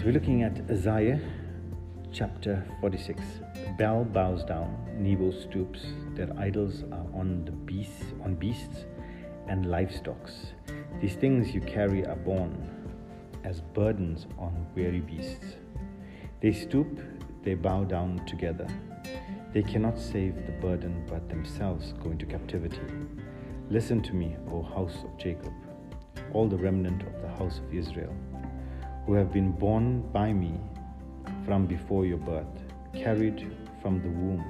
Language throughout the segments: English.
So we're looking at Isaiah chapter 46. Bel bows down, Nebo stoops, their idols are on the beasts, on beasts and livestock. These things you carry are borne as burdens on weary beasts. They stoop, they bow down together. They cannot save the burden, but themselves go into captivity. Listen to me, O house of Jacob, all the remnant of the house of Israel, who have been borne by me from before your birth, carried from the womb.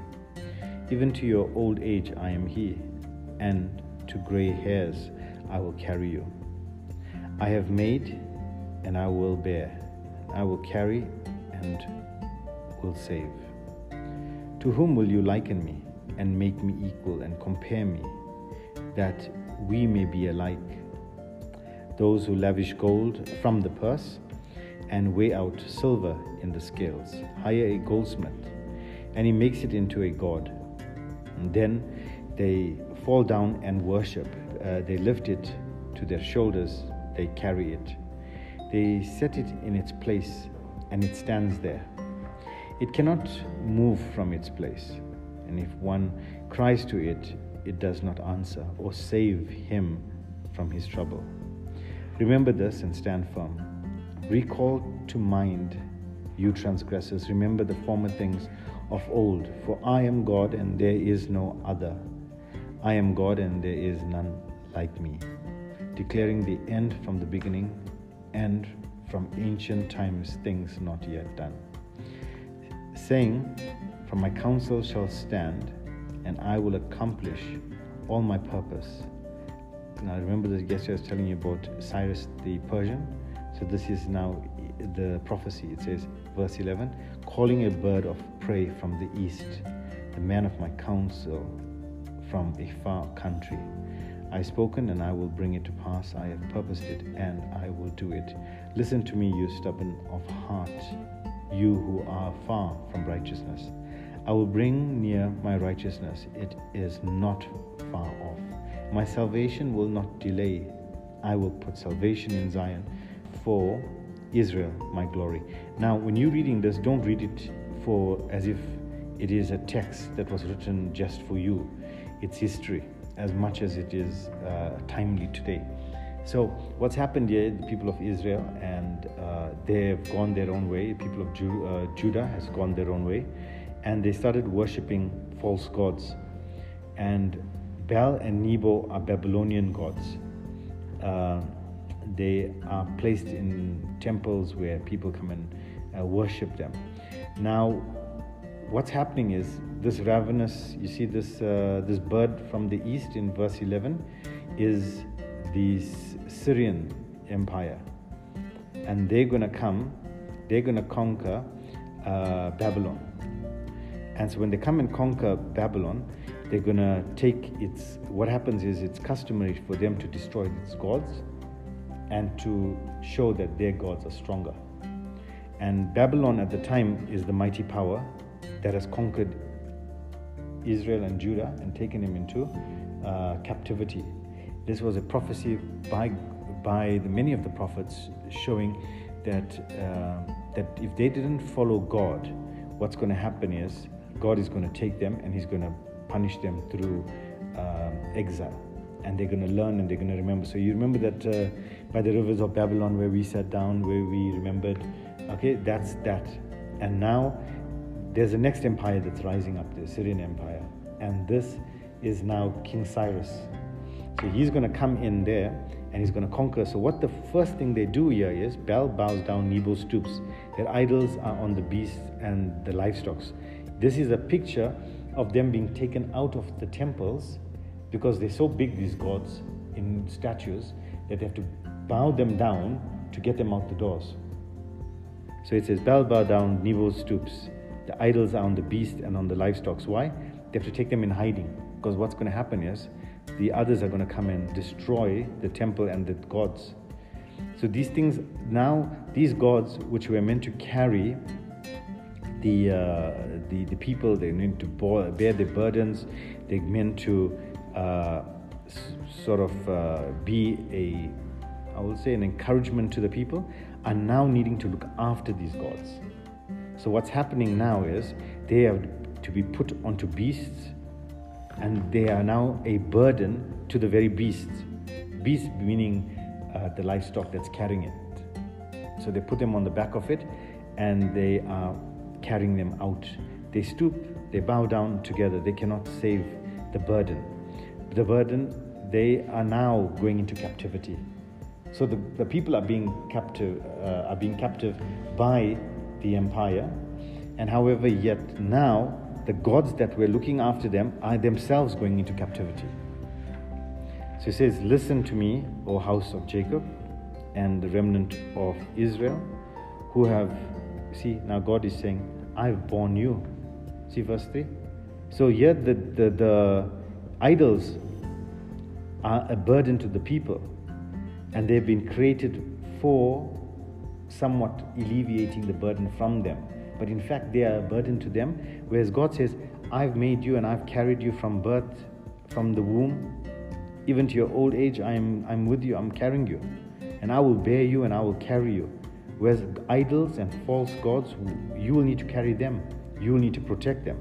Even to your old age I am he, and to gray hairs I will carry you. I have made, and I will bear. I will carry, and will save. To whom will you liken me, and make me equal, and compare me, that we may be alike? Those who lavish gold from the purse, and weigh out silver in the scales, hire a goldsmith, and he makes it into a god. And then they fall down and worship. Uh, they lift it to their shoulders, they carry it. They set it in its place, and it stands there. It cannot move from its place, and if one cries to it, it does not answer or save him from his trouble. Remember this and stand firm. Recall to mind, you transgressors, remember the former things of old, for I am God and there is no other. I am God and there is none like me, declaring the end from the beginning and from ancient times things not yet done. Saying, From my counsel shall stand, and I will accomplish all my purpose. Now, remember that yesterday I was telling you about Cyrus the Persian? So, this is now the prophecy. It says, verse 11, calling a bird of prey from the east, the man of my counsel from a far country. I have spoken and I will bring it to pass. I have purposed it and I will do it. Listen to me, you stubborn of heart, you who are far from righteousness. I will bring near my righteousness. It is not far off. My salvation will not delay. I will put salvation in Zion for Israel, my glory. Now, when you're reading this, don't read it for as if it is a text that was written just for you. It's history as much as it is uh, timely today. So, what's happened here, the people of Israel, and uh, they've gone their own way. The people of Ju- uh, Judah has gone their own way, and they started worshiping false gods. And Bel and Nebo are Babylonian gods. They are placed in temples where people come and uh, worship them. Now, what's happening is this ravenous, you see this, uh, this bird from the east in verse 11 is the Syrian Empire. And they're going to come, they're going to conquer uh, Babylon. And so when they come and conquer Babylon, they're going to take its, what happens is it's customary for them to destroy its gods and to show that their gods are stronger. And Babylon at the time is the mighty power that has conquered Israel and Judah and taken him into uh, captivity. This was a prophecy by, by the, many of the prophets showing that, uh, that if they didn't follow God, what's going to happen is God is going to take them and He's going to punish them through um, exile. And they're going to learn and they're going to remember. So you remember that uh, by the rivers of Babylon where we sat down, where we remembered, okay, that's that. And now there's a next empire that's rising up, the Syrian Empire. And this is now King Cyrus. So he's going to come in there and he's going to conquer. So, what the first thing they do here is Bel bows down, Nebo stoops. Their idols are on the beasts and the livestock. This is a picture of them being taken out of the temples because they're so big, these gods, in statues, that they have to bow them down to get them out the doors. So it says, Bel bow down, Nebo stoops. The idols are on the beast and on the livestock. Why? They have to take them in hiding because what's going to happen is the others are going to come and destroy the temple and the gods. So these things now, these gods which were meant to carry the uh, the, the people, they're meant to bear their burdens, they're meant to uh, sort of uh, be a I will say, an encouragement to the people, are now needing to look after these gods. So, what's happening now is they have to be put onto beasts, and they are now a burden to the very beasts. Beast meaning uh, the livestock that's carrying it. So, they put them on the back of it and they are carrying them out. They stoop, they bow down together, they cannot save the burden. The burden, they are now going into captivity. So the, the people are being captive, uh, are being captive by the empire, and however, yet now the gods that were looking after them are themselves going into captivity. So he says, Listen to me, O house of Jacob, and the remnant of Israel, who have, see, now God is saying, I've born you. See verse 3? So yet the, the, the idols are a burden to the people and they've been created for somewhat alleviating the burden from them. But in fact, they are a burden to them, whereas God says, I've made you and I've carried you from birth, from the womb, even to your old age, I'm, I'm with you, I'm carrying you. And I will bear you and I will carry you. Whereas idols and false gods, you will need to carry them, you will need to protect them,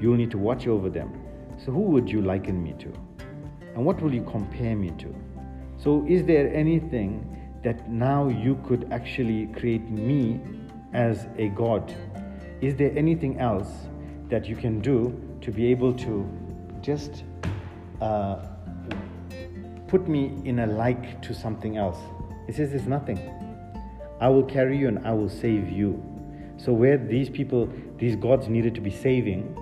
you will need to watch over them. So, who would you liken me to? And what will you compare me to? So, is there anything that now you could actually create me as a God? Is there anything else that you can do to be able to just uh, put me in a like to something else? He says, There's nothing. I will carry you and I will save you. So, where these people, these gods needed to be saving,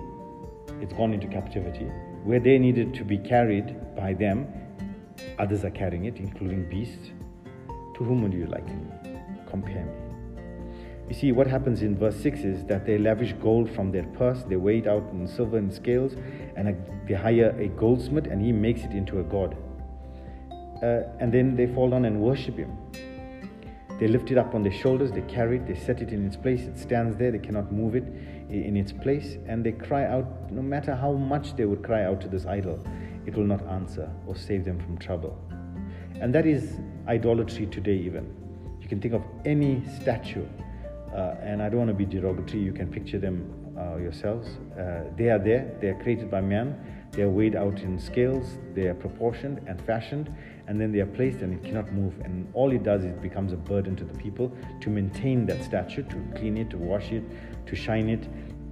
it's gone into captivity. Where they needed to be carried by them, Others are carrying it, including beasts. To whom would you liken me? Compare me. You see, what happens in verse 6 is that they lavish gold from their purse, they weigh it out in silver and scales, and they hire a goldsmith, and he makes it into a god. Uh, and then they fall down and worship him. They lift it up on their shoulders, they carry it, they set it in its place, it stands there, they cannot move it in its place, and they cry out, no matter how much they would cry out to this idol, it will not answer or save them from trouble. And that is idolatry today, even. You can think of any statue, uh, and I don't want to be derogatory, you can picture them uh, yourselves. Uh, they are there, they are created by man, they are weighed out in scales, they are proportioned and fashioned, and then they are placed and it cannot move. And all it does is it becomes a burden to the people to maintain that statue, to clean it, to wash it, to shine it,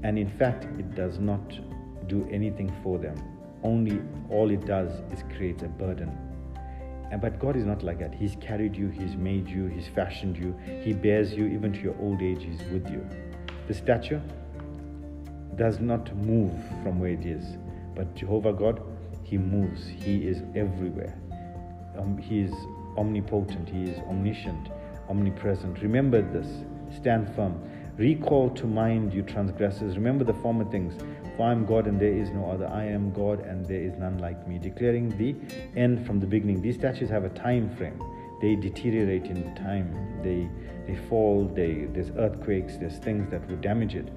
and in fact, it does not do anything for them only all it does is create a burden. And but God is not like that. He's carried you, He's made you, He's fashioned you, He bears you even to your old age, He's with you. The statue does not move from where it is, but Jehovah God, He moves. He is everywhere. Um, he is omnipotent, He is omniscient, omnipresent. Remember this. Stand firm. Recall to mind, you transgressors. Remember the former things. For I am God and there is no other. I am God and there is none like me. Declaring the end from the beginning. These statues have a time frame. They deteriorate in time. They they fall. They there's earthquakes. There's things that would damage it.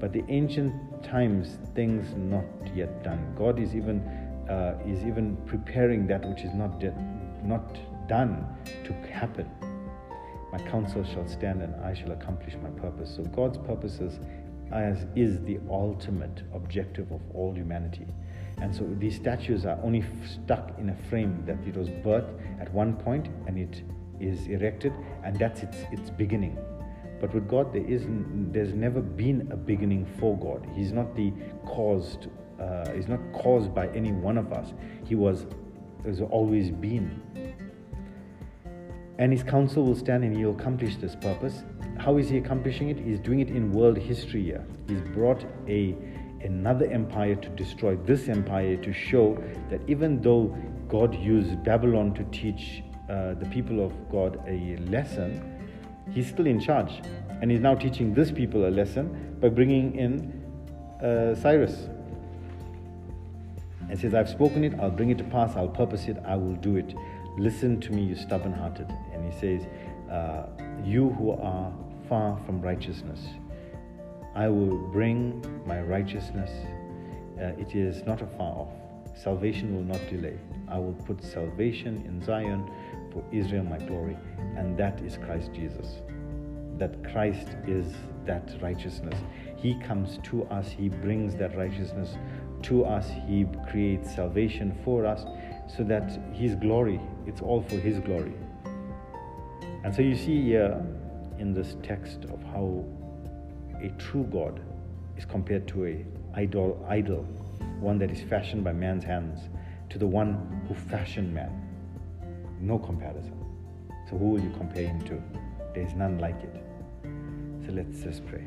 But the ancient times, things not yet done. God is even uh, is even preparing that which is not yet not done to happen. My counsel shall stand and I shall accomplish my purpose. So God's purposes as is the ultimate objective of all humanity. And so these statues are only stuck in a frame that it was birthed at one point and it is erected, and that's its, its beginning. But with God, there isn't, there's never been a beginning for God. He's not the caused. Uh, he's not caused by any one of us. He was has always been. And his counsel will stand and he will accomplish this purpose how is he accomplishing it? He's doing it in world history here. He's brought a another empire to destroy this empire to show that even though God used Babylon to teach uh, the people of God a lesson, he's still in charge. And he's now teaching this people a lesson by bringing in uh, Cyrus. And says, I've spoken it, I'll bring it to pass, I'll purpose it, I will do it. Listen to me, you stubborn hearted. And he says, uh, You who are far from righteousness. I will bring my righteousness. Uh, it is not afar off. Salvation will not delay. I will put salvation in Zion for Israel my glory, and that is Christ Jesus. That Christ is that righteousness. He comes to us, He brings that righteousness to us, He creates salvation for us, so that His glory, it's all for His glory. And so you see here in this text of how a true God is compared to a idol, idol, one that is fashioned by man's hands, to the one who fashioned man. No comparison. So who will you compare him to? There is none like it. So let's just pray.